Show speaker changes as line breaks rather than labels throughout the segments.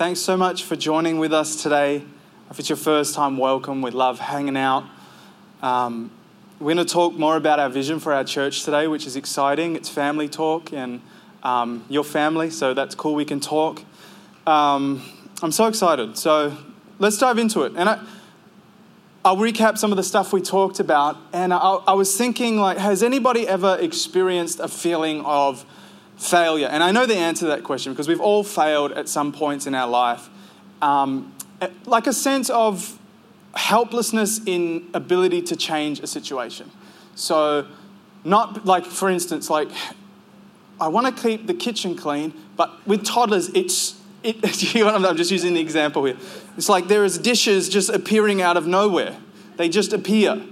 Thanks so much for joining with us today. If it's your first time, welcome. We'd love hanging out. Um, we're going to talk more about our vision for our church today, which is exciting. It's family talk and um, your family, so that's cool. We can talk. Um, I'm so excited. So let's dive into it. And I, I'll recap some of the stuff we talked about. And I, I was thinking, like, has anybody ever experienced a feeling of failure? And I know the answer to that question because we've all failed at some points in our life. Um, like a sense of helplessness in ability to change a situation. So, not like, for instance, like, I want to keep the kitchen clean, but with toddlers, it's, it, you know I'm just using the example here. It's like there is dishes just appearing out of nowhere. They just appear.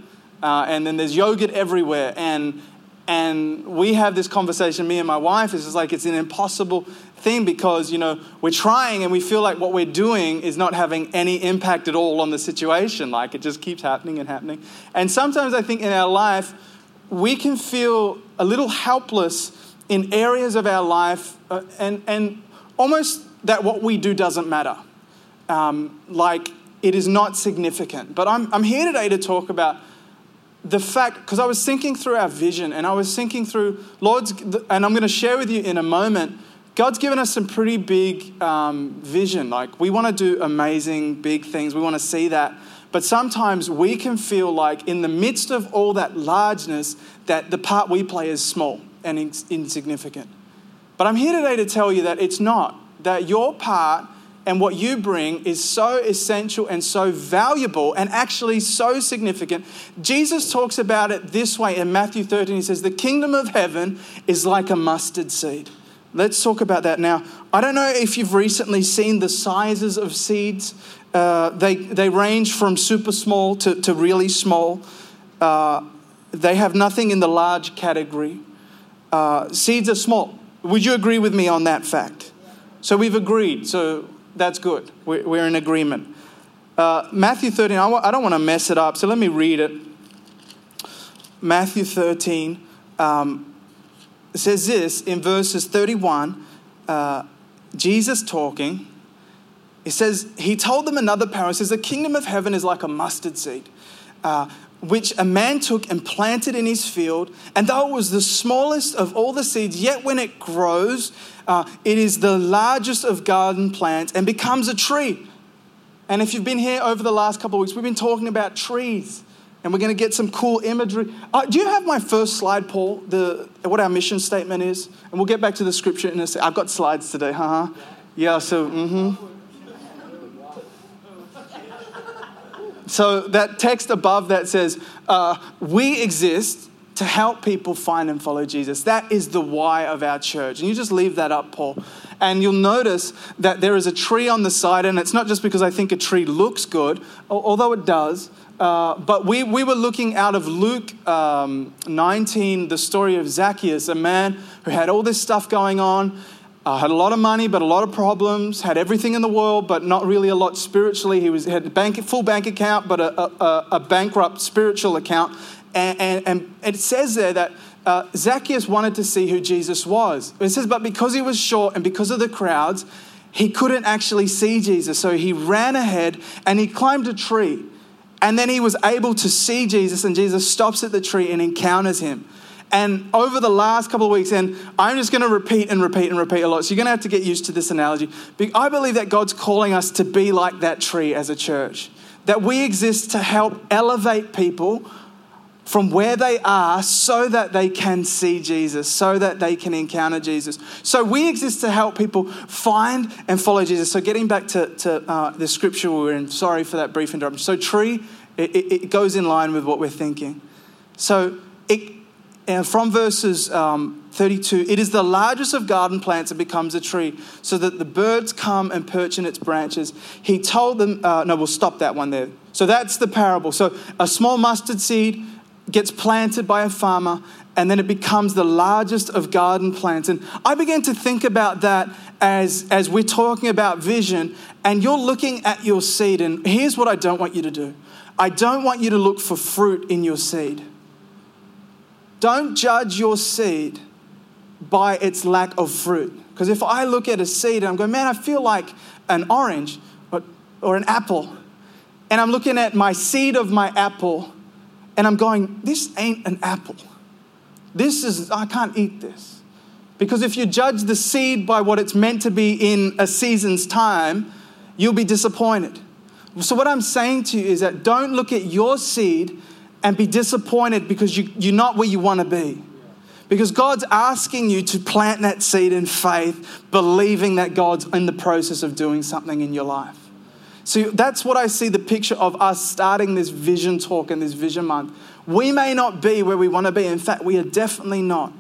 Uh, and then there's yogurt everywhere. And, and we have this conversation, me and my wife, it's just like it's an impossible thing because, you know, we're trying and we feel like what we're doing is not having any impact at all on the situation. Like it just keeps happening and happening. And sometimes I think in our life, we can feel a little helpless in areas of our life uh, and, and almost that what we do doesn't matter. Um, like it is not significant. But I'm, I'm here today to talk about the fact, because I was thinking through our vision and I was thinking through Lord's, and I'm going to share with you in a moment God's given us some pretty big um, vision. Like, we want to do amazing, big things. We want to see that. But sometimes we can feel like, in the midst of all that largeness, that the part we play is small and insignificant. But I'm here today to tell you that it's not. That your part and what you bring is so essential and so valuable and actually so significant. Jesus talks about it this way in Matthew 13. He says, The kingdom of heaven is like a mustard seed. Let's talk about that now. I don't know if you've recently seen the sizes of seeds. Uh, they, they range from super small to, to really small. Uh, they have nothing in the large category. Uh, seeds are small. Would you agree with me on that fact? So we've agreed. So that's good. We're, in agreement. Uh, Matthew 13, I w- I don't want to mess it up, so let me read it. Matthew 13. Um, says this in verses 31, uh, Jesus talking. He says, He told them another parable. He says, The kingdom of heaven is like a mustard seed, uh, which a man took and planted in his field. And though it was the smallest of all the seeds, yet when it grows, uh, it is the largest of garden plants and becomes a tree. And if you've been here over the last couple of weeks, we've been talking about trees and we're going to get some cool imagery. Uh, do you have my first slide, Paul? The what our mission statement is, and we'll get back to the scripture in a second. I've got slides today, huh? Yeah. So, mm-hmm. So that text above that says, uh, "We exist to help people find and follow Jesus." That is the why of our church, and you just leave that up, Paul. And you'll notice that there is a tree on the side, and it's not just because I think a tree looks good, although it does. Uh, but we, we were looking out of Luke um, 19, the story of Zacchaeus, a man who had all this stuff going on, uh, had a lot of money, but a lot of problems, had everything in the world, but not really a lot spiritually. He was, had a bank, full bank account, but a, a, a bankrupt spiritual account. And, and, and, it says there that uh, Zacchaeus wanted to see who Jesus was. It says, but because he was short and because of the crowds, he couldn't actually see Jesus. So he ran ahead and he climbed a tree. And then he was able to see Jesus, and Jesus stops at the tree and encounters him. And over the last couple of weeks, and I'm just going to repeat and repeat and repeat a lot, so you're going to have to get used to this analogy. I believe that God's calling us to be like that tree as a church, that we exist to help elevate people from where they are so that they can see Jesus, so that they can encounter Jesus. So we exist to help people find and follow Jesus. So getting back to, to uh, the scripture we are in, sorry for that brief interruption. So tree, it, it goes in line with what we're thinking. So it, and from verses um, 32, it is the largest of garden plants that becomes a tree, so that the birds come and perch in its branches. He told them, uh, no, we'll stop that one there. So that's the parable. So a small mustard seed gets planted by a farmer and then it becomes the largest of garden plants. And I began to think about that as, as we're talking about vision, and you're looking at your seed. And here's what I don't want you to do I don't want you to look for fruit in your seed. Don't judge your seed by its lack of fruit. Because if I look at a seed and I'm going, man, I feel like an orange or, or an apple, and I'm looking at my seed of my apple and I'm going, this ain't an apple. This is, I can't eat this. Because if you judge the seed by what it's meant to be in a season's time, you'll be disappointed. So, what I'm saying to you is that don't look at your seed and be disappointed because you, you're not where you want to be. Because God's asking you to plant that seed in faith, believing that God's in the process of doing something in your life. So that's what I see the picture of us starting this vision talk and this vision month. We may not be where we want to be. In fact, we are definitely not.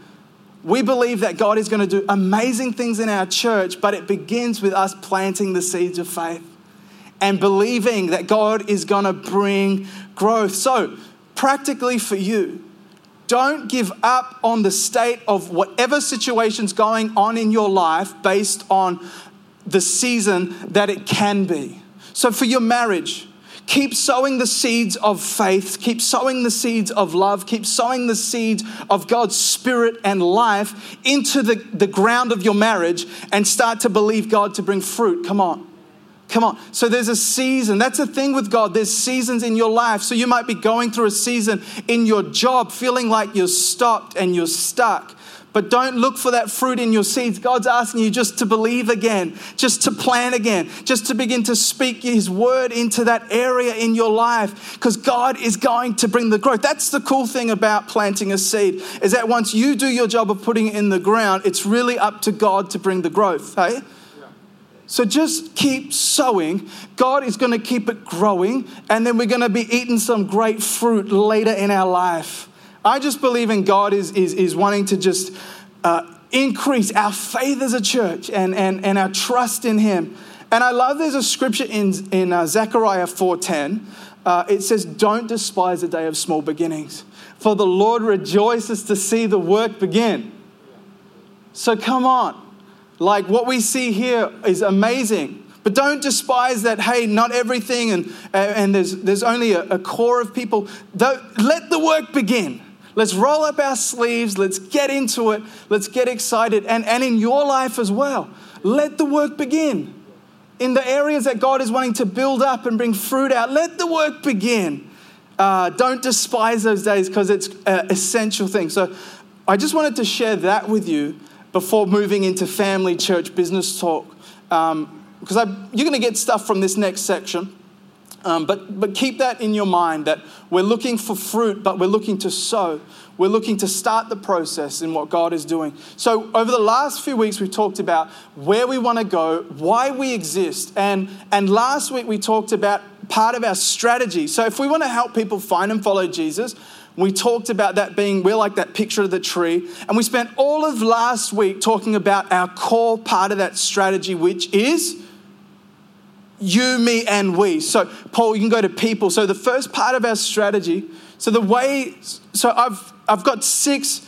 We believe that God is going to do amazing things in our church, but it begins with us planting the seeds of faith and believing that God is going to bring growth. So, practically for you, don't give up on the state of whatever situation's going on in your life based on the season that it can be. So, for your marriage, keep sowing the seeds of faith, keep sowing the seeds of love, keep sowing the seeds of God's spirit and life into the, the ground of your marriage and start to believe God to bring fruit. Come on. Come on. So there's a season. That's the thing with God. There's seasons in your life. So you might be going through a season in your job, feeling like you're stopped and you're stuck. But don't look for that fruit in your seeds. God's asking you just to believe again, just to plan again, just to begin to speak His word into that area in your life because God is going to bring the growth. That's the cool thing about planting a seed is that once you do your job of putting it in the ground, it's really up to God to bring the growth, hey? So just keep sowing. God is going to keep it growing, and then we're going to be eating some great fruit later in our life. I just believe in God is, is, is wanting to just uh, increase our faith as a church and, and, and our trust in Him. And I love there's a scripture in, in uh, Zechariah 4.10. Uh, it says, don't despise the day of small beginnings, for the Lord rejoices to see the work begin. So come on. Like what we see here is amazing. But don't despise that, hey, not everything, and, and there's, there's only a, a core of people. Don't, let the work begin. Let's roll up our sleeves. Let's get into it. Let's get excited. And, and in your life as well, let the work begin. In the areas that God is wanting to build up and bring fruit out, let the work begin. Uh, don't despise those days because it's an essential thing. So I just wanted to share that with you before moving into family, church, business talk. Um, because you're going to get stuff from this next section. Um, but, but keep that in your mind that we're looking for fruit, but we're looking to sow. We're looking to start the process in what God is doing. So, over the last few weeks, we've talked about where we want to go, why we exist. And, and last week, we talked about part of our strategy. So, if we want to help people find and follow Jesus, we talked about that being, we're like that picture of the tree. And we spent all of last week talking about our core part of that strategy, which is you, me, and we. So, Paul, you can go to people. So, the first part of our strategy, so the way, so I've, I've got six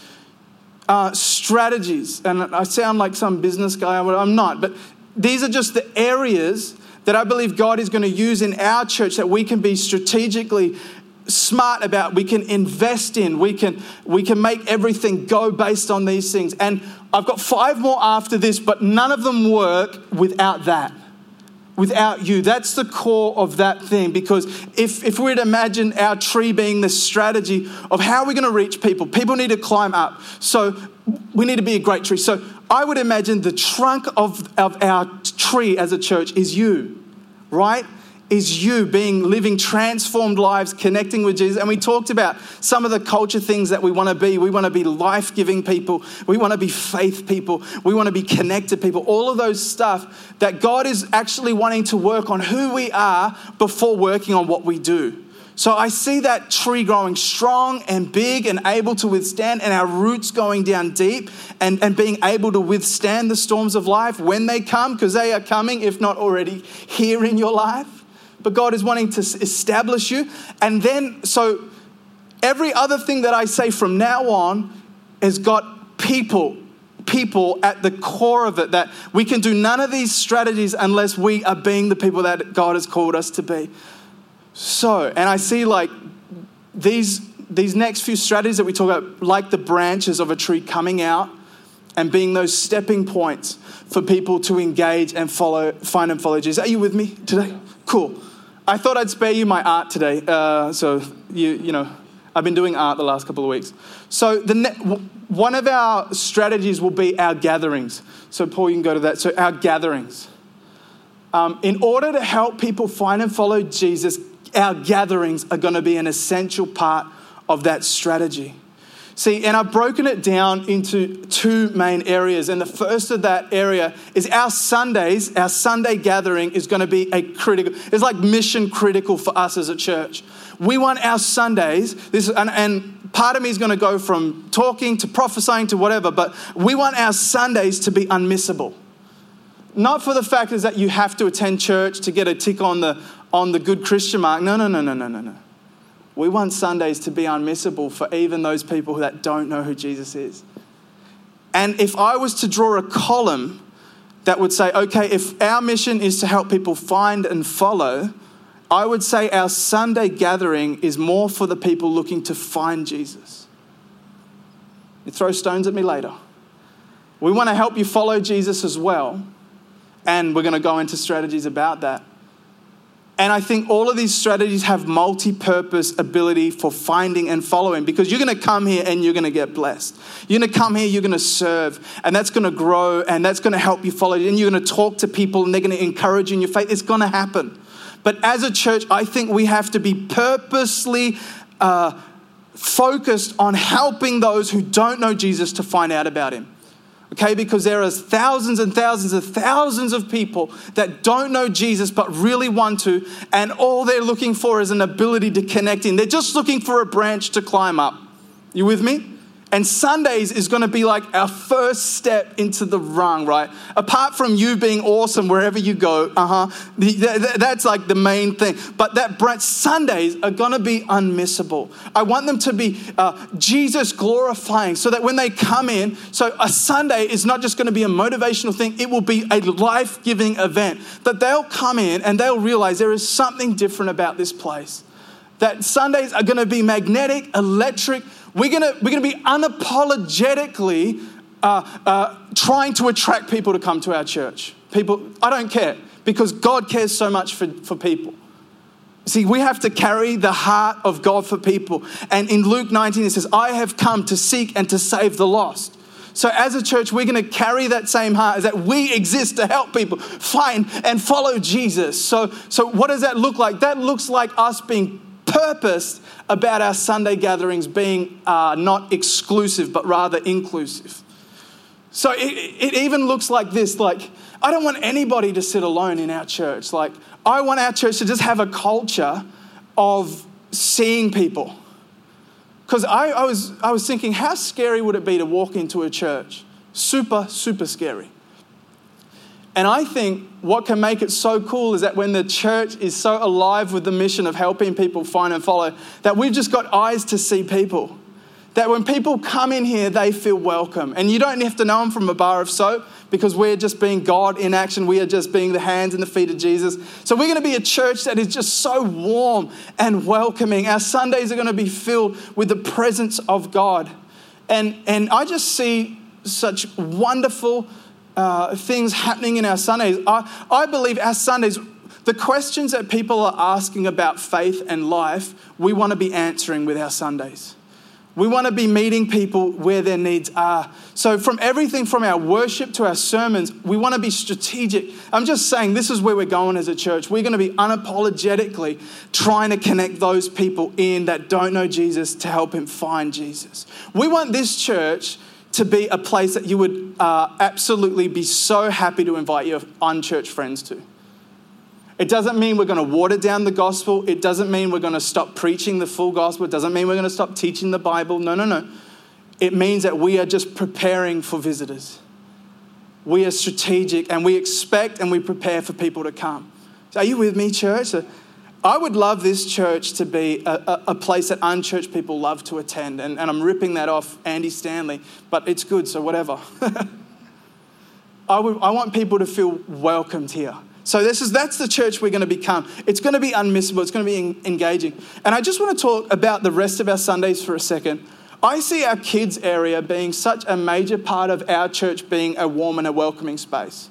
uh, strategies, and I sound like some business guy, I'm not, but these are just the areas that I believe God is going to use in our church that we can be strategically smart about we can invest in we can we can make everything go based on these things. And i've got five more after this but none of them work without that without you. That's the core of that thing because if if we were to imagine our tree being the strategy of how we're going to reach people people need to climb up. So we need to be a great tree. So i would imagine the trunk of, of our tree as a church is you right is you being living transformed lives, connecting with Jesus. And we talked about some of the culture things that we want to be. We want to be life giving people, we want to be faith people, we want to be connected people, all of those stuff that God is actually wanting to work on who we are before working on what we do. So I see that tree growing strong and big and able to withstand, and our roots going down deep and, and being able to withstand the storms of life when they come, because they are coming, if not already here in your life but God is wanting to establish you. And then, so every other thing that I say from now on has got people, people at the core of it, that we can do none of these strategies unless we are being the people that God has called us to be. So, and I see like these, these next few strategies that we talk about, like the branches of a tree coming out and being those stepping points for people to engage and follow, find and follow Jesus. Are you with me today? Cool. I thought I'd spare you my art today. Uh, so, you, you know, I've been doing art the last couple of weeks. So, the ne- one of our strategies will be our gatherings. So, Paul, you can go to that. So, our gatherings. Um, in order to help people find and follow Jesus, our gatherings are going to be an essential part of that strategy. See, and I've broken it down into two main areas. And the first of that area is our Sundays, our Sunday gathering is going to be a critical, it's like mission critical for us as a church. We want our Sundays, this, and, and part of me is going to go from talking to prophesying to whatever, but we want our Sundays to be unmissable. Not for the fact is that you have to attend church to get a tick on the, on the good Christian mark. No, no, no, no, no, no, no. We want Sundays to be unmissable for even those people that don't know who Jesus is. And if I was to draw a column that would say, okay, if our mission is to help people find and follow, I would say our Sunday gathering is more for the people looking to find Jesus. You throw stones at me later. We want to help you follow Jesus as well, and we're going to go into strategies about that. And I think all of these strategies have multi purpose ability for finding and following because you're going to come here and you're going to get blessed. You're going to come here, you're going to serve, and that's going to grow and that's going to help you follow. And you're going to talk to people and they're going to encourage you in your faith. It's going to happen. But as a church, I think we have to be purposely uh, focused on helping those who don't know Jesus to find out about him okay? Because there are thousands and thousands and thousands of people that don't know Jesus but really want to, and all they're looking for is an ability to connect in. They're just looking for a branch to climb up. You with me? And Sundays is going to be like our first step into the rung, right? Apart from you being awesome wherever you go, uh huh, that's like the main thing. But that Sundays are going to be unmissable. I want them to be uh, Jesus glorifying so that when they come in, so a Sunday is not just going to be a motivational thing, it will be a life giving event. That they'll come in and they'll realize there is something different about this place. That Sundays are going to be magnetic, electric, we're gonna, we're gonna be unapologetically uh, uh, trying to attract people to come to our church. People, I don't care because God cares so much for, for people. See, we have to carry the heart of God for people. And in Luke 19, it says, I have come to seek and to save the lost. So, as a church, we're going to carry that same heart, is that we exist to help people find and follow Jesus. So, so what does that look like? That looks like us being purpose about our Sunday gatherings being uh, not exclusive, but rather inclusive. So it, it even looks like this like, I don't want anybody to sit alone in our church. Like, I want our church to just have a culture of seeing people. Because I, I, was, I was thinking, how scary would it be to walk into a church? Super, super scary. And I think what can make it so cool is that when the church is so alive with the mission of helping people find and follow, that we've just got eyes to see people. That when people come in here, they feel welcome. And you don't have to know them from a bar of soap because we're just being God in action. We are just being the hands and the feet of Jesus. So we're going to be a church that is just so warm and welcoming. Our Sundays are going to be filled with the presence of God. And, and I just see such wonderful uh, things happening in our Sundays. I, I believe our Sundays, the questions that people are asking about faith and life, we want to be answering with our Sundays. We want to be meeting people where their needs are. So, from everything from our worship to our sermons, we want to be strategic. I'm just saying, this is where we're going as a church. We're going to be unapologetically trying to connect those people in that don't know Jesus to help him find Jesus. We want this church to be a place that you would uh, absolutely be so happy to invite your unchurched friends to. It doesn't mean we're going to water down the gospel. It doesn't mean we're going to stop preaching the full gospel. It doesn't mean we're going to stop teaching the Bible. No, no, no. It means that we are just preparing for visitors. We are strategic and we expect and we prepare for people to come. So are you with me, church? I would love this church to be a, a, a, place that unchurched people love to attend. And, and I'm ripping that off Andy Stanley, but it's good, so whatever. I, would, I want people to feel welcomed here. So this is that's the church we're going to become. It's going to be unmissable. It's going to be engaging. And I just want to talk about the rest of our Sundays for a second. I see our kids area being such a major part of our church being a warm and a welcoming space.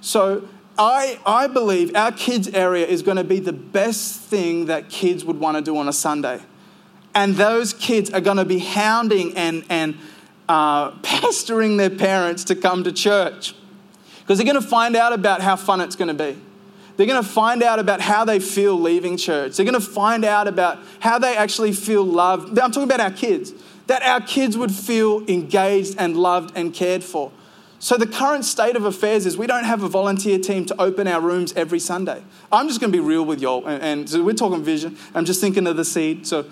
So I, I believe our kids area is going to be the best thing that kids would want to do on a Sunday. And those kids are going to be hounding and, and uh, pestering their parents to come to church because they're going to find out about how fun it's going to be. They're going to find out about how they feel leaving church. They're going to find out about how they actually feel loved. I'm talking about our kids, that our kids would feel engaged and loved and cared for. So, the current state of affairs is we don't have a volunteer team to open our rooms every Sunday. I'm just going to be real with y'all. And, and so we're talking vision. I'm just thinking of the seed. So,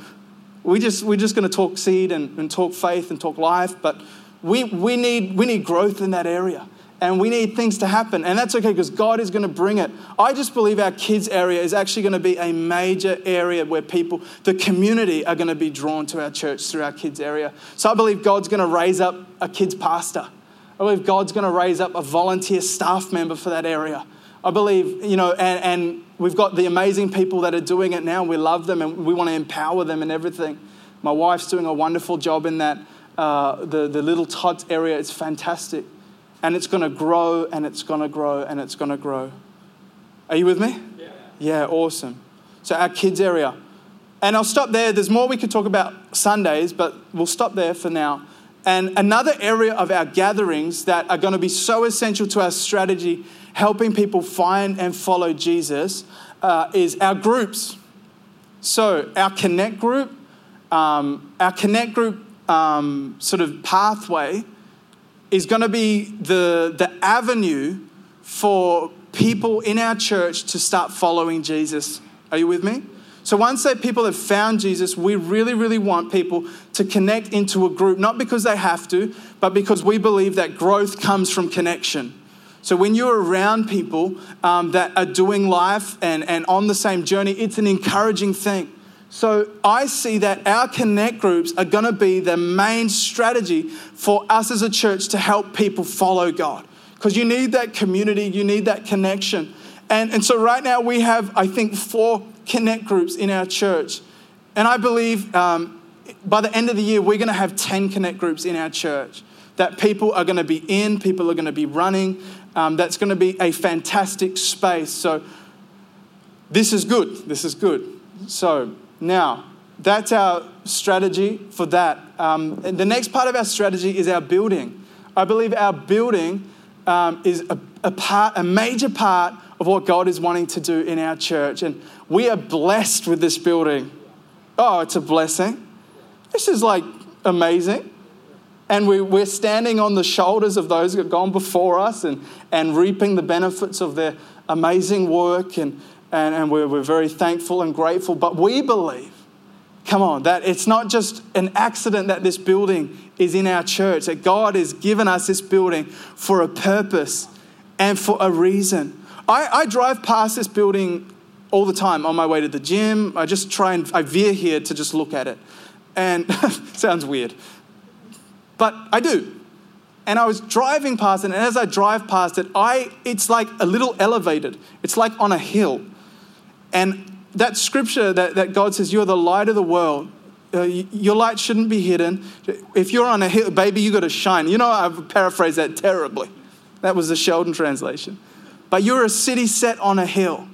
we just, we're just going to talk seed and, and talk faith and talk life. But we, we, need, we need growth in that area and we need things to happen. And that's okay because God is going to bring it. I just believe our kids' area is actually going to be a major area where people, the community, are going to be drawn to our church through our kids' area. So I believe God's going to raise up a kids' pastor. I believe God's going to raise up a volunteer staff member for that area. I believe, you know, and, and we've got the amazing people that are doing it now. We love them and we want to empower them and everything. My wife's doing a wonderful job in that. Uh, the, the little tots area is fantastic and it's going to grow and it's going to grow and it's going to grow. Are you with me? Yeah. Yeah, awesome. So, our kids' area. And I'll stop there. There's more we could talk about Sundays, but we'll stop there for now. And another area of our gatherings that are going to be so essential to our strategy, helping people find and follow Jesus, uh, is our groups. So, our Connect group, um, our Connect group um, sort of pathway is going to be the, the avenue for people in our church to start following Jesus. Are you with me? So once that people have found Jesus, we really, really want people to connect into a group, not because they have to, but because we believe that growth comes from connection. So when you're around people um, that are doing life and, and on the same journey, it's an encouraging thing. So I see that our connect groups are going to be the main strategy for us as a church to help people follow God. Because you need that community, you need that connection. And, and so right now we have, I think, four connect groups in our church. And I believe um, by the end of the year, we're going to have 10 connect groups in our church that people are going to be in, people are going to be running. Um, that's going to be a fantastic space. So this is good. This is good. So now, that's our strategy for that. Um, the next part of our strategy is our building. I believe our building um, is a, a, part, a major part of what God is wanting to do in our church. And we are blessed with this building. Oh, it's a blessing. This is like amazing. And we, we're standing on the shoulders of those who have gone before us and, and reaping the benefits of their amazing work. And and, and we're, we're very thankful and grateful. But we believe, come on, that it's not just an accident that this building is in our church, that God has given us this building for a purpose and for a reason. I, I drive past this building all the time on my way to the gym. I just try and I veer here to just look at it. And sounds weird. But I do. And I was driving past it, and as I drive past it, I it's like a little elevated. It's like on a hill. And that scripture that, that God says, You're the light of the world. Uh, your light shouldn't be hidden. If you're on a hill, baby, you got to shine. You know, I've paraphrased that terribly. That was the Sheldon translation. But you're a city set on a hill.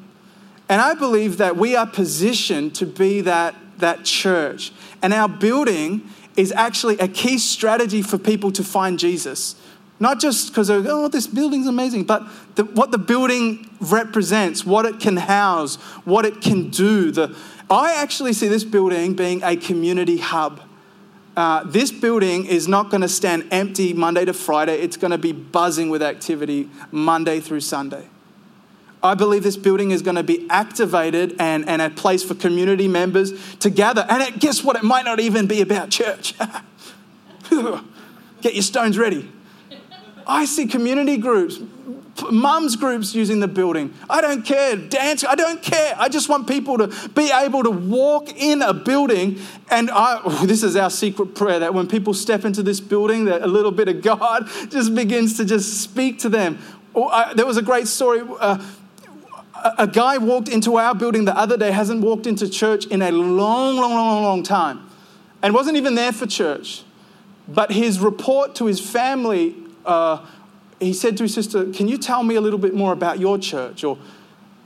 And I believe that we are positioned to be that, that church. And our building is actually a key strategy for people to find Jesus. Not just because, oh, this building's amazing, but the, what the building represents, what it can house, what it can do. The, I actually see this building being a community hub. Uh, this building is not going to stand empty Monday to Friday. It's going to be buzzing with activity Monday through Sunday. I believe this building is going to be activated and, and a place for community members to gather. And it, guess what? It might not even be about church. Get your stones ready. I see community groups, mums groups using the building. I don't care. Dance, I don't care. I just want people to be able to walk in a building. And I, this is our secret prayer that when people step into this building, that a little bit of God just begins to just speak to them. Oh, I, there was a great story. Uh, a guy walked into our building the other day, hasn't walked into church in a long, long, long, long time. and wasn't even there for church. But his report to his family, uh, he said to his sister, Can you tell me a little bit more about your church? Or,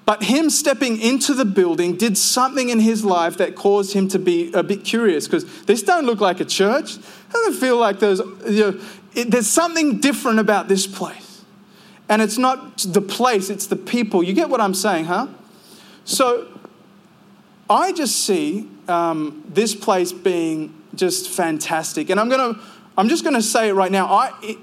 but him stepping into the building did something in his life that caused him to be a bit curious because this don't look like a church. It doesn't feel like there's, you know, it, there's something different about this place. And it's not the place, it's the people. You get what I'm saying, huh? So I just see um, this place being just fantastic. And I'm going to, I'm just going to say it right now. I, it,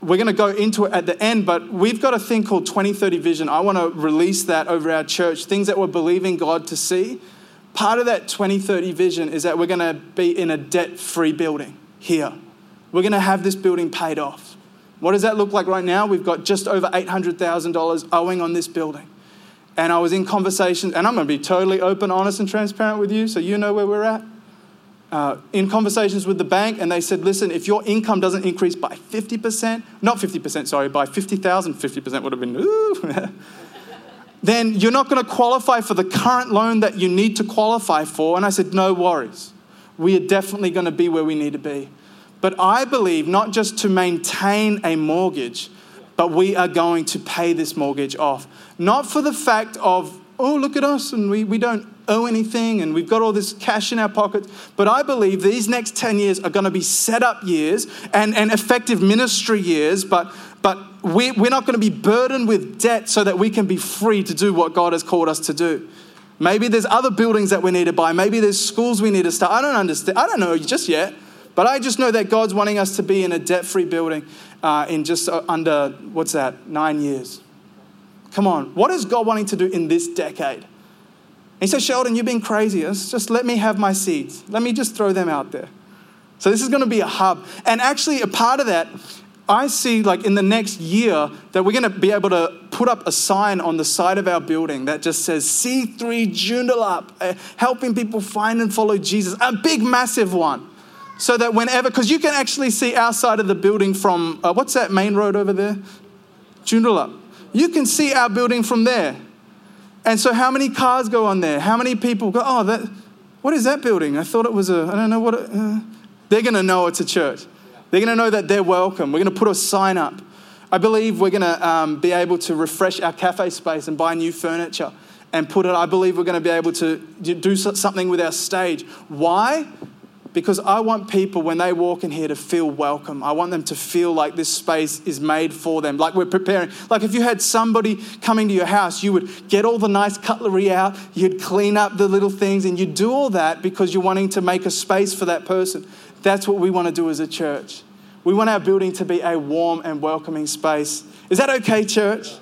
we're going to go into it at the end, but we've got a thing called 2030 Vision. I want to release that over our church, things that we're believing God to see. Part of that 2030 vision is that we're going to be in a debt free building here. We're going to have this building paid off. What does that look like right now? We've got just over $800,000 owing on this building. And I was in conversation, and I'm going to be totally open, honest, and transparent with you so you know where we're at. Uh, in conversations with the bank, and they said, listen, if your income doesn't increase by 50%, not 50%, sorry, by 50,000, 50% would have been, ooh, then you're not going to qualify for the current loan that you need to qualify for. And I said, no worries. We are definitely going to be where we need to be. But I believe not just to maintain a mortgage, but we are going to pay this mortgage off. Not for the fact of, oh, look at us and we, we don't owe anything and we've got all this cash in our pockets. But I believe these next 10 years are going to be set up years and, and effective ministry years, but, but we, we're not going to be burdened with debt so that we can be free to do what God has called us to do. Maybe there's other buildings that we need to buy. Maybe there's schools we need to start. I don't understand. I don't know just yet. But I just know that God's wanting us to be in a debt free building uh, in just uh, under, what's that, nine years. Come on, what is God wanting to do in this decade? he says, Sheldon, you've been crazy. Just let me have my seeds. Let me just throw them out there. So this is going to be a hub. And actually, a part of that, I see like in the next year that we're going to be able to put up a sign on the side of our building that just says C3 Joondalup, uh, helping people find and follow Jesus. A big, massive one so that whenever, because you can actually see our side of the building from, uh, what's that main road over there? Joondalup. You can see our building from there. And so, how many cars go on there? How many people go, oh, that, what is that building? I thought it was a, I don't know what it, uh, they're going to know it's a church. They're going to know that they're welcome. We're going to put a sign up. I believe we're going to um, be able to refresh our cafe space and buy new furniture and put it. I believe we're going to be able to do something with our stage. Why? Because I want people when they walk in here to feel welcome. I want them to feel like this space is made for them, like we're preparing. Like if you had somebody coming to your house, you would get all the nice cutlery out, you'd clean up the little things, and you'd do all that because you're wanting to make a space for that person. That's what we want to do as a church. We want our building to be a warm and welcoming space. Is that okay, church?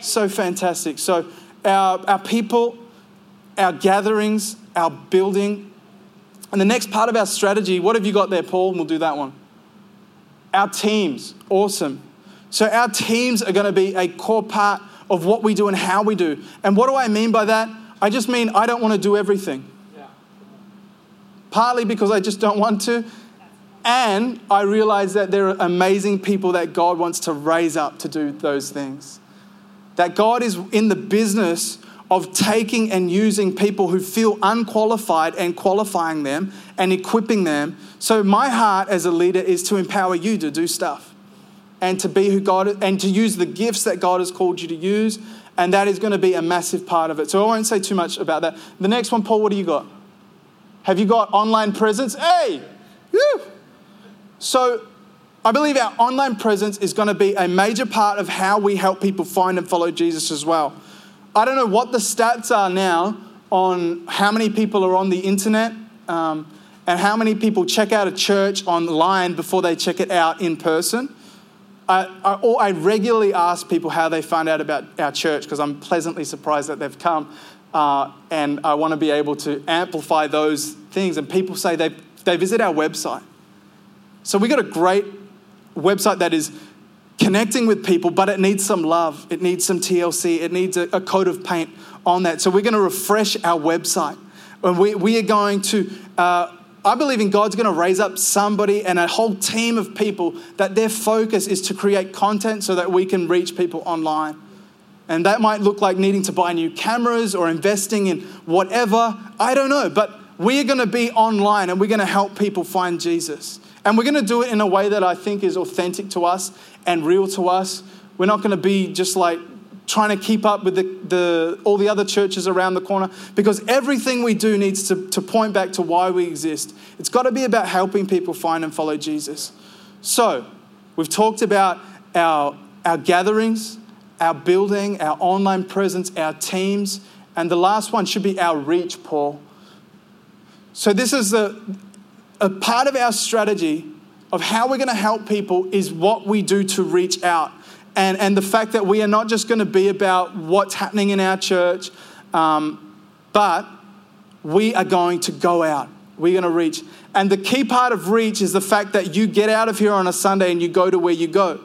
So fantastic. So, our, our people, our gatherings, our building, and the next part of our strategy, what have you got there, Paul? We'll do that one. Our teams, awesome. So, our teams are going to be a core part of what we do and how we do. And what do I mean by that? I just mean I don't want to do everything. Yeah. Partly because I just don't want to. And I realize that there are amazing people that God wants to raise up to do those things. That God is in the business of taking and using people who feel unqualified and qualifying them and equipping them. So, my heart as a leader is to empower you to do stuff and to be who God and to use the gifts that God has called you to use. And that is going to be a massive part of it. So, I won't say too much about that. The next one, Paul, what do you got? Have you got online presence? Hey! Woo! So, I believe our online presence is going to be a major part of how we help people find and follow Jesus as well. I don't know what the stats are now on how many people are on the internet um, and how many people check out a church online before they check it out in person. I, I, or I regularly ask people how they find out about our church because I'm pleasantly surprised that they've come. Uh, and I want to be able to amplify those things. And people say they, they visit our website. So we've got a great website that is connecting with people, but it needs some love. It needs some TLC. It needs a, a coat of paint on that. So we're going to refresh our website. And we, we are going to, uh, I believe in God's going to raise up somebody and a whole team of people that their focus is to create content so that we can reach people online. And that might look like needing to buy new cameras or investing in whatever. I don't know. But we are going to be online and we're going to help people find Jesus. And we're going to do it in a way that I think is authentic to us and real to us. We're not going to be just like trying to keep up with the, the, all the other churches around the corner because everything we do needs to, to point back to why we exist. It's got to be about helping people find and follow Jesus. So, we've talked about our, our gatherings, our building, our online presence, our teams, and the last one should be our reach, Paul. So, this is a, a part of our strategy of how we're going to help people is what we do to reach out. And, and the fact that we are not just going to be about what's happening in our church, um, but we are going to go out. We're going to reach. And the key part of reach is the fact that you get out of here on a Sunday and you go to where you go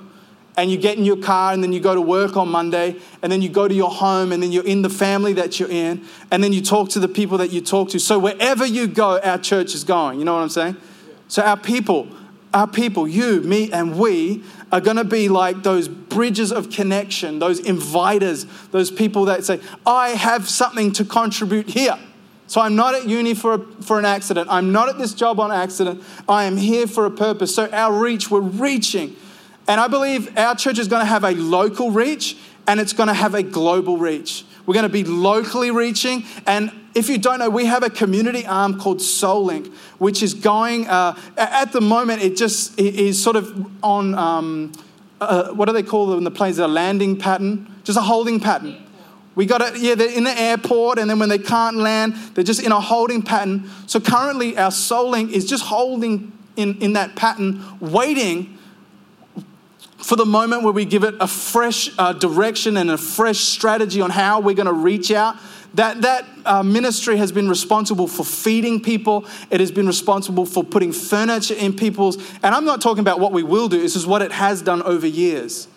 and you get in your car and then you go to work on Monday and then you go to your home and then you're in the family that you're in and then you talk to the people that you talk to. So wherever you go, our church is going. You know what I'm saying? So our people, our people, you, me, and we are going to be like those bridges of connection, those inviters, those people that say, I have something to contribute here. So I'm not at uni for, a, for an accident. I'm not at this job on accident. I am here for a purpose. So our reach, we're reaching and I believe our church is going to have a local reach and it's going to have a global reach. We're going to be locally reaching. And if you don't know, we have a community arm called SoulLink, which is going, uh, at the moment, it just is sort of on, um, uh, what do they call them in the planes? A landing pattern, just a holding pattern. We got it, yeah, they're in the airport, and then when they can't land, they're just in a holding pattern. So currently, our SoulLink is just holding in, in that pattern, waiting for the moment where we give it a fresh uh, direction and a fresh strategy on how we're going to reach out. That, that uh, ministry has been responsible for feeding people. It has been responsible for putting furniture in people's. And I'm not talking about what we will do, this is what it has done over years.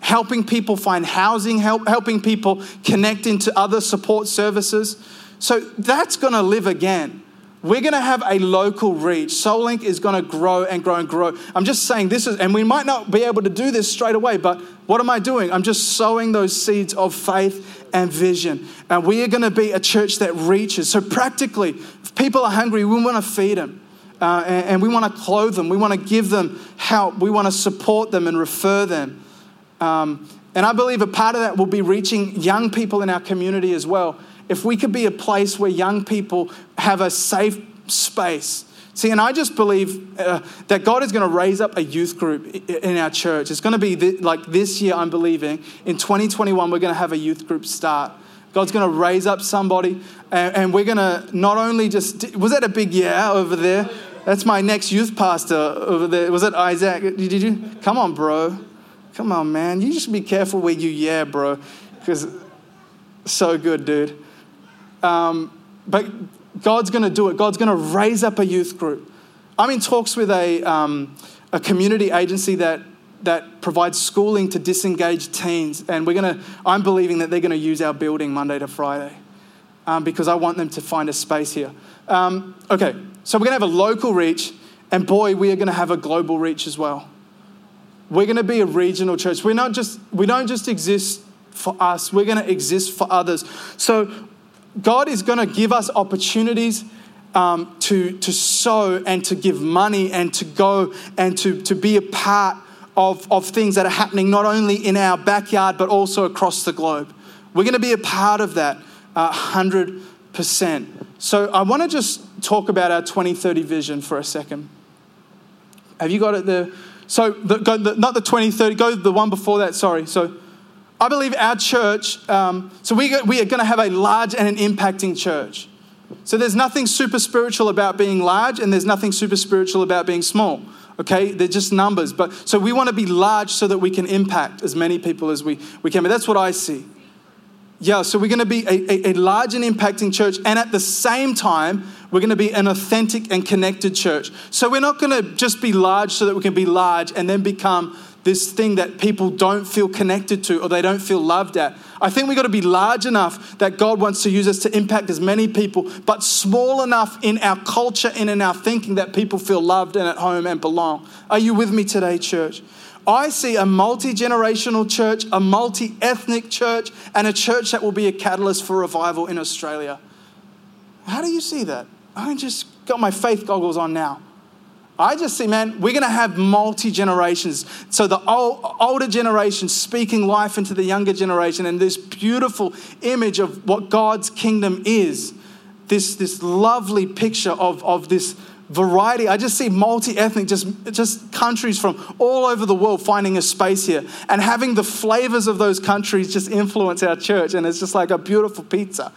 Helping people find housing, help, helping people connect into other support services. So that's going to live again. We're going to have a local reach. SoulLink is going to grow and grow and grow. I'm just saying this is, and we might not be able to do this straight away, but what am I doing? I'm just sowing those seeds of faith and vision. And we are going to be a church that reaches. So, practically, if people are hungry, we want to feed them. Uh, and, and, we want to clothe them. We want to give them help. We want to support them and refer them. Um, and I believe a part of that will be reaching young people in our community as well if we could be a place where young people have a safe space. See, and I just believe uh, that God is going to raise up a youth group in our church. It's going to be th- like this year, I'm believing. In 2021, we're going to have a youth group start. God's going to raise up somebody, and, and we're going to not only just. Was that a big yeah over there? That's my next youth pastor over there. Was it Isaac? Did you? Come on, bro. Come on, man. You just be careful where you yeah, bro. Because so good, dude. Um, but God's going to do it. God's going to raise up a youth group. I'm in talks with a, um, a community agency that, that provides schooling to disengaged teens. And we're going to, I'm believing that they're going to use our building Monday to Friday um, because I want them to find a space here. Um, okay, so we're going to have a local reach. And boy, we are going to have a global reach as well. We're going to be a regional church. We're not just, we don't just exist for us, we're going to exist for others. So God is going to give us opportunities um, to, to sow and to give money and to go and to, to be a part of, of things that are happening not only in our backyard but also across the globe. We're going to be a part of that uh, 100%. So I want to just talk about our 2030 vision for a second. Have you got it there? So, the, go, the, not the 2030, go the one before that, sorry. So, I believe our church, um, so we, we are going to have a large and an impacting church. So there's nothing super spiritual about being large, and there's nothing super spiritual about being small. Okay, they're just numbers. But so we want to be large so that we can impact as many people as we, we can. But that's what I see. Yeah, so we're going to be a, a, a large and impacting church, and at the same time, we're going to be an authentic and connected church. So we're not going to just be large so that we can be large and then become this thing that people don't feel connected to or they don't feel loved at. I think we've got to be large enough that God wants to use us to impact as many people, but small enough in our culture and in our thinking that people feel loved and at home and belong. Are you with me today, church? I see a multi generational church, a multi ethnic church, and a church that will be a catalyst for revival in Australia. How do you see that? I just got my faith goggles on now. I just see, man, we're going to have multi generations. So the old, older generation speaking life into the younger generation, and this beautiful image of what God's kingdom is. This, this lovely picture of, of this variety. I just see multi ethnic, just, just countries from all over the world finding a space here and having the flavors of those countries just influence our church. And it's just like a beautiful pizza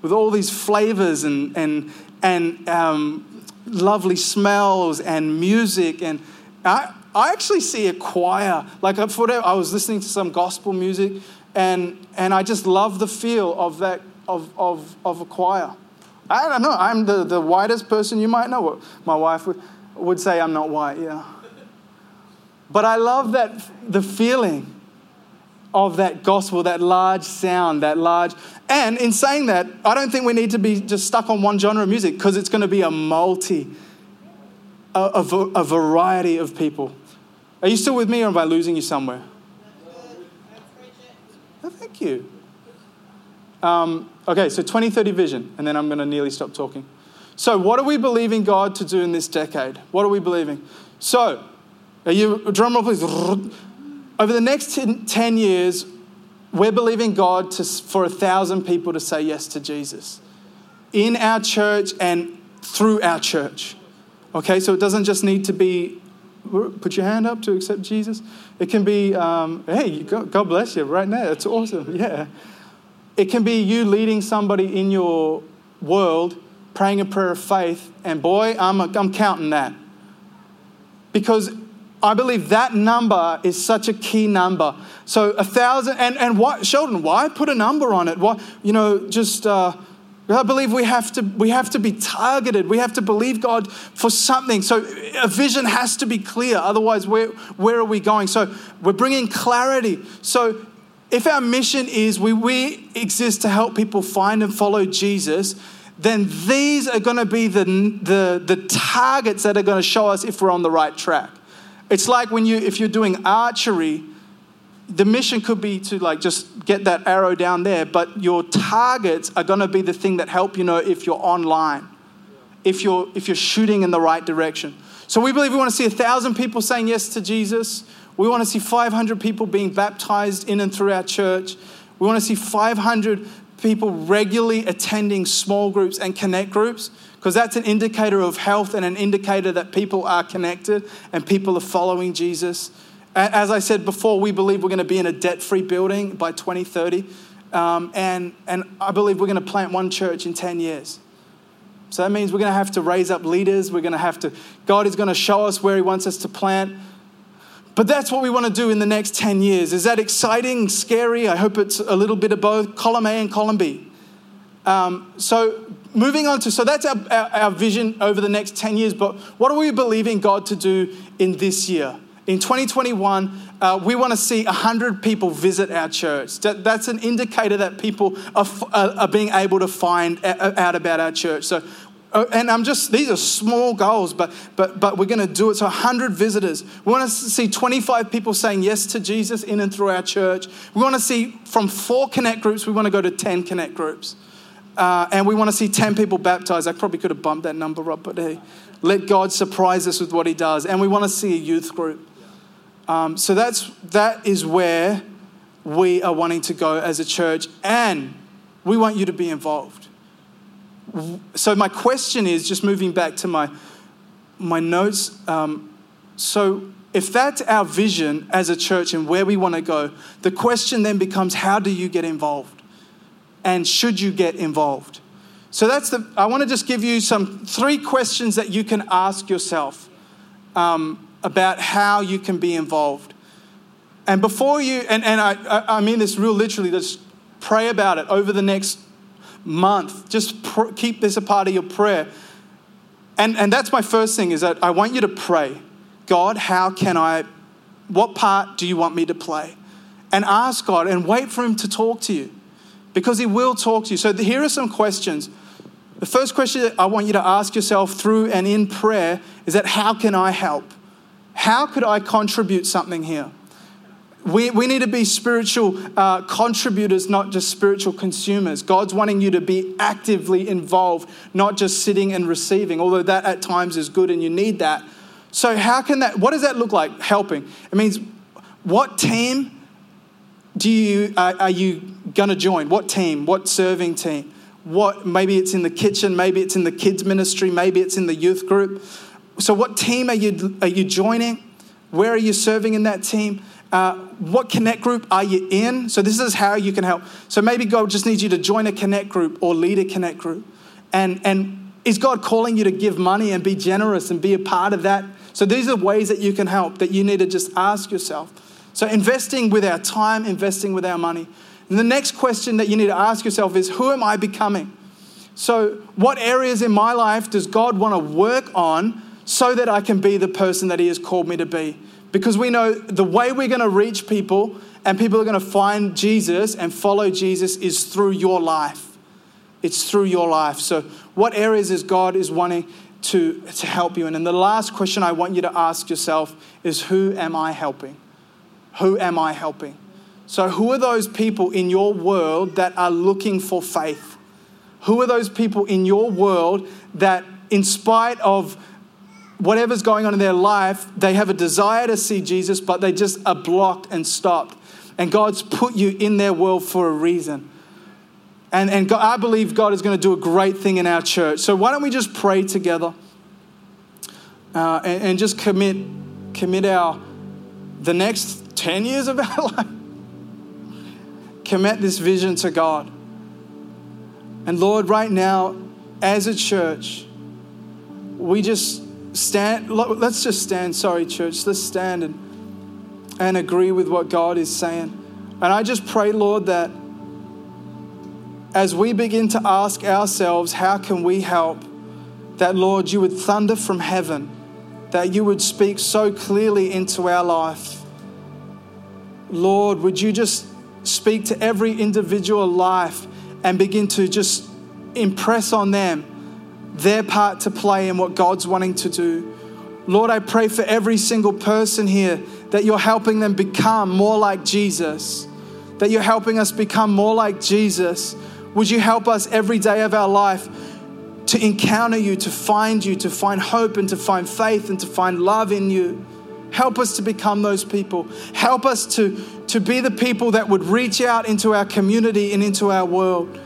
with all these flavors and, and, and um, lovely smells and music. And I, I actually see a choir. Like uh, I was listening to some gospel music and, and I just love the feel of that, of, of, of a choir. I don't know. I'm the, the whitest person you might know. My wife would, would say I'm not white, yeah. But I love that the feeling of that gospel, that large sound, that large. And in saying that, I don't think we need to be just stuck on one genre of music because it's going to be a multi, a, a, a, variety of people. Are you still with me or am I losing you somewhere? Oh, thank you. Um, okay, so 2030 vision, and then I'm going to nearly stop talking. So, what are we believing God to do in this decade? What are we believing? So, are you, drum roll please. Over the next 10 years, we're believing God to, for a thousand people to say yes to Jesus in our church and through our church. Okay, so it doesn't just need to be put your hand up to accept Jesus. It can be, um, hey, God bless you right now. It's awesome. Yeah. It can be you leading somebody in your world, praying a prayer of faith, and boy, I'm, I'm counting that. Because I believe that number is such a key number. So a thousand, and, and what, Sheldon, why put a number on it? What, you know, just, uh, I believe we have to we have to be targeted. We have to believe God for something. So a vision has to be clear. Otherwise, where where are we going? So we're bringing clarity. So if our mission is we, we exist to help people find and follow Jesus, then these are going to be the, the, the targets that are going to show us if we're on the right track. It's like when you, if you're doing archery, the mission could be to like just get that arrow down there, but your targets are going to be the thing that help you know if you're online, if you're, if you're shooting in the right direction. So we believe we want to see a thousand people saying yes to Jesus. We want to see 500 people being baptized in and through our church. We want to see 500 people regularly attending small groups and connect groups because that's an indicator of health and an indicator that people are connected and people are following Jesus. As I said before, we believe we're going to be in a debt free building by 2030. Um, and, and I believe we're going to plant one church in 10 years. So that means we're going to have to raise up leaders. We're going to have to, God is going to show us where He wants us to plant. But that's what we want to do in the next 10 years. Is that exciting, scary? I hope it's a little bit of both, column A and column B. Um, so, moving on to, so that's our, our, our, vision over the next 10 years, but what are we believing God to do in this year? In 2021, uh, we want to see 100 people visit our church. That, that's an indicator that people are, are being able to find uh, uh, out about our church. So Oh, and I'm just, these are small goals, but, but, but we're going to do it. So 100 visitors. We want to see 25 people saying yes to Jesus in and through our church. We want to see from four connect groups, we want to go to 10 connect groups. Uh, and we want to see 10 people baptized. I probably could have bumped that number up, but hey, let God surprise us with what he does. And we want to see a youth group. Um, so that's, that is where we are wanting to go as a church. And we want you to be involved so my question is just moving back to my my notes um, so if that's our vision as a church and where we want to go the question then becomes how do you get involved and should you get involved so that's the i want to just give you some three questions that you can ask yourself um, about how you can be involved and before you and, and I, I mean this real literally just pray about it over the next month. Just pr- keep this a part of your prayer. And, and that's my first thing is that I want you to pray God, how can I, what part do you want me to play? And ask God and wait for Him to talk to you because He will talk to you. So here are some questions. The first question that I want you to ask yourself through and in prayer is that how can I help? How could I contribute something here? We, we need to be spiritual uh, contributors, not just spiritual consumers. God's wanting you to be actively involved, not just sitting and receiving, although that at times is good and you need that. So, how can that, what does that look like, helping? It means what team do you, uh, are you going to join? What team? What serving team? What, maybe it's in the kitchen, maybe it's in the kids' ministry, maybe it's in the youth group. So, what team are you, are you joining? Where are you serving in that team? Uh, what connect group are you in? So, this is how you can help. So, maybe God just needs you to join a connect group or lead a connect group. And, and is God calling you to give money and be generous and be a part of that? So, these are ways that you can help that you need to just ask yourself. So, investing with our time, investing with our money. And the next question that you need to ask yourself is who am I becoming? So, what areas in my life does God want to work on so that I can be the person that He has called me to be? Because we know the way we're going to reach people and people are going to find Jesus and follow Jesus is through your life. It's through your life. So, what areas is God is wanting to, to help you in? And the last question I want you to ask yourself is who am I helping? Who am I helping? So, who are those people in your world that are looking for faith? Who are those people in your world that, in spite of whatever's going on in their life, they have a desire to see Jesus, but they just are blocked and stopped. And God's put you in their world for a reason. And, and God, I believe God is going to do a great thing in our church. So why don't we just pray together uh, and, and just commit, commit our, the next 10 years of our life, commit this vision to God. And Lord, right now, as a church, we just stand, let's just stand, sorry, church, let's stand and, and agree with what God is saying. And I just pray, Lord, that as we begin to ask ourselves, how can we help, that, Lord, you would thunder from heaven, that you would speak so clearly into our life. Lord, would you just speak to every individual life and begin to just impress on them their part to play in what God's wanting to do. Lord, I pray for every single person here that you're helping them become more like Jesus, that you're helping us become more like Jesus. Would you help us every day of our life to encounter you, to find you, to find hope and to find faith and to find love in you? Help us to become those people. Help us to, to be the people that would reach out into our community and into our world.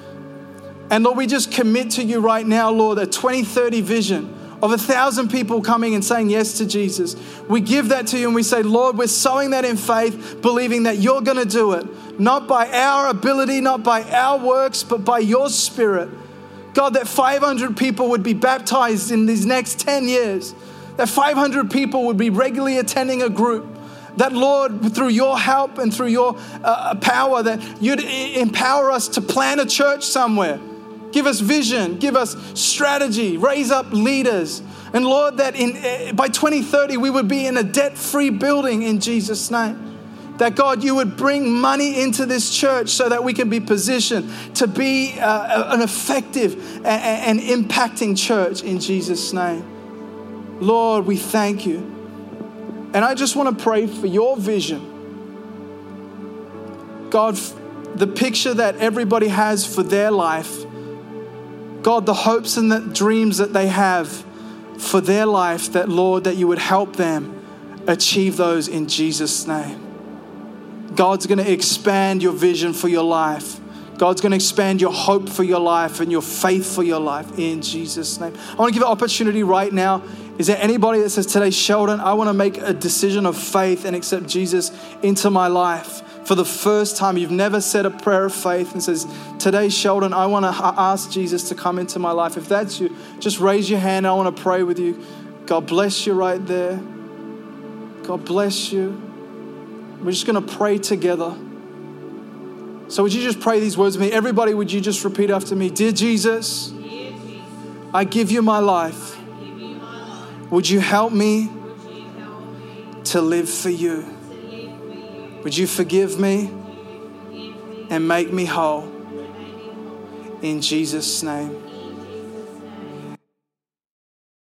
And Lord, we just commit to you right now, Lord, a 2030 vision of a thousand people coming and saying yes to Jesus. We give that to you and we say, Lord, we're sowing that in faith, believing that you're going to do it, not by our ability, not by our works, but by your spirit. God, that 500 people would be baptized in these next 10 years, that 500 people would be regularly attending a group. That, Lord, through your help and through your uh, power, that you'd empower us to plant a church somewhere Give us vision, give us strategy, raise up leaders. And Lord, that in, eh, by 2030 we would be in a debt free building in Jesus' name. That God, you would bring money into this church so that we can be positioned to be uh, an effective and, and impacting church in Jesus' name. Lord, we thank you. And I just want to pray for your vision. God, the picture that everybody has for their life God, the hopes and the dreams that they have for their life, that Lord, that you would help them achieve those in Jesus' name. God's going to expand your vision for your life. God's going to expand your hope for your life and your faith for your life in Jesus' name. I want to give an opportunity right now. Is there anybody that says today, Sheldon, I want to make a decision of faith and accept Jesus into my life? for the first time, you've never said a prayer of faith and says, Today, Sheldon, I want to ask Jesus to come into my life. If that's you, just raise your hand. I want to pray with you. God bless you right there. God bless you. We're just going to pray together. So, would you just pray these words with me? Everybody, would you just repeat after me? Dear Jesus, I give you my life. Would you help me to live for you? Would you forgive me and make me whole? In Jesus' name.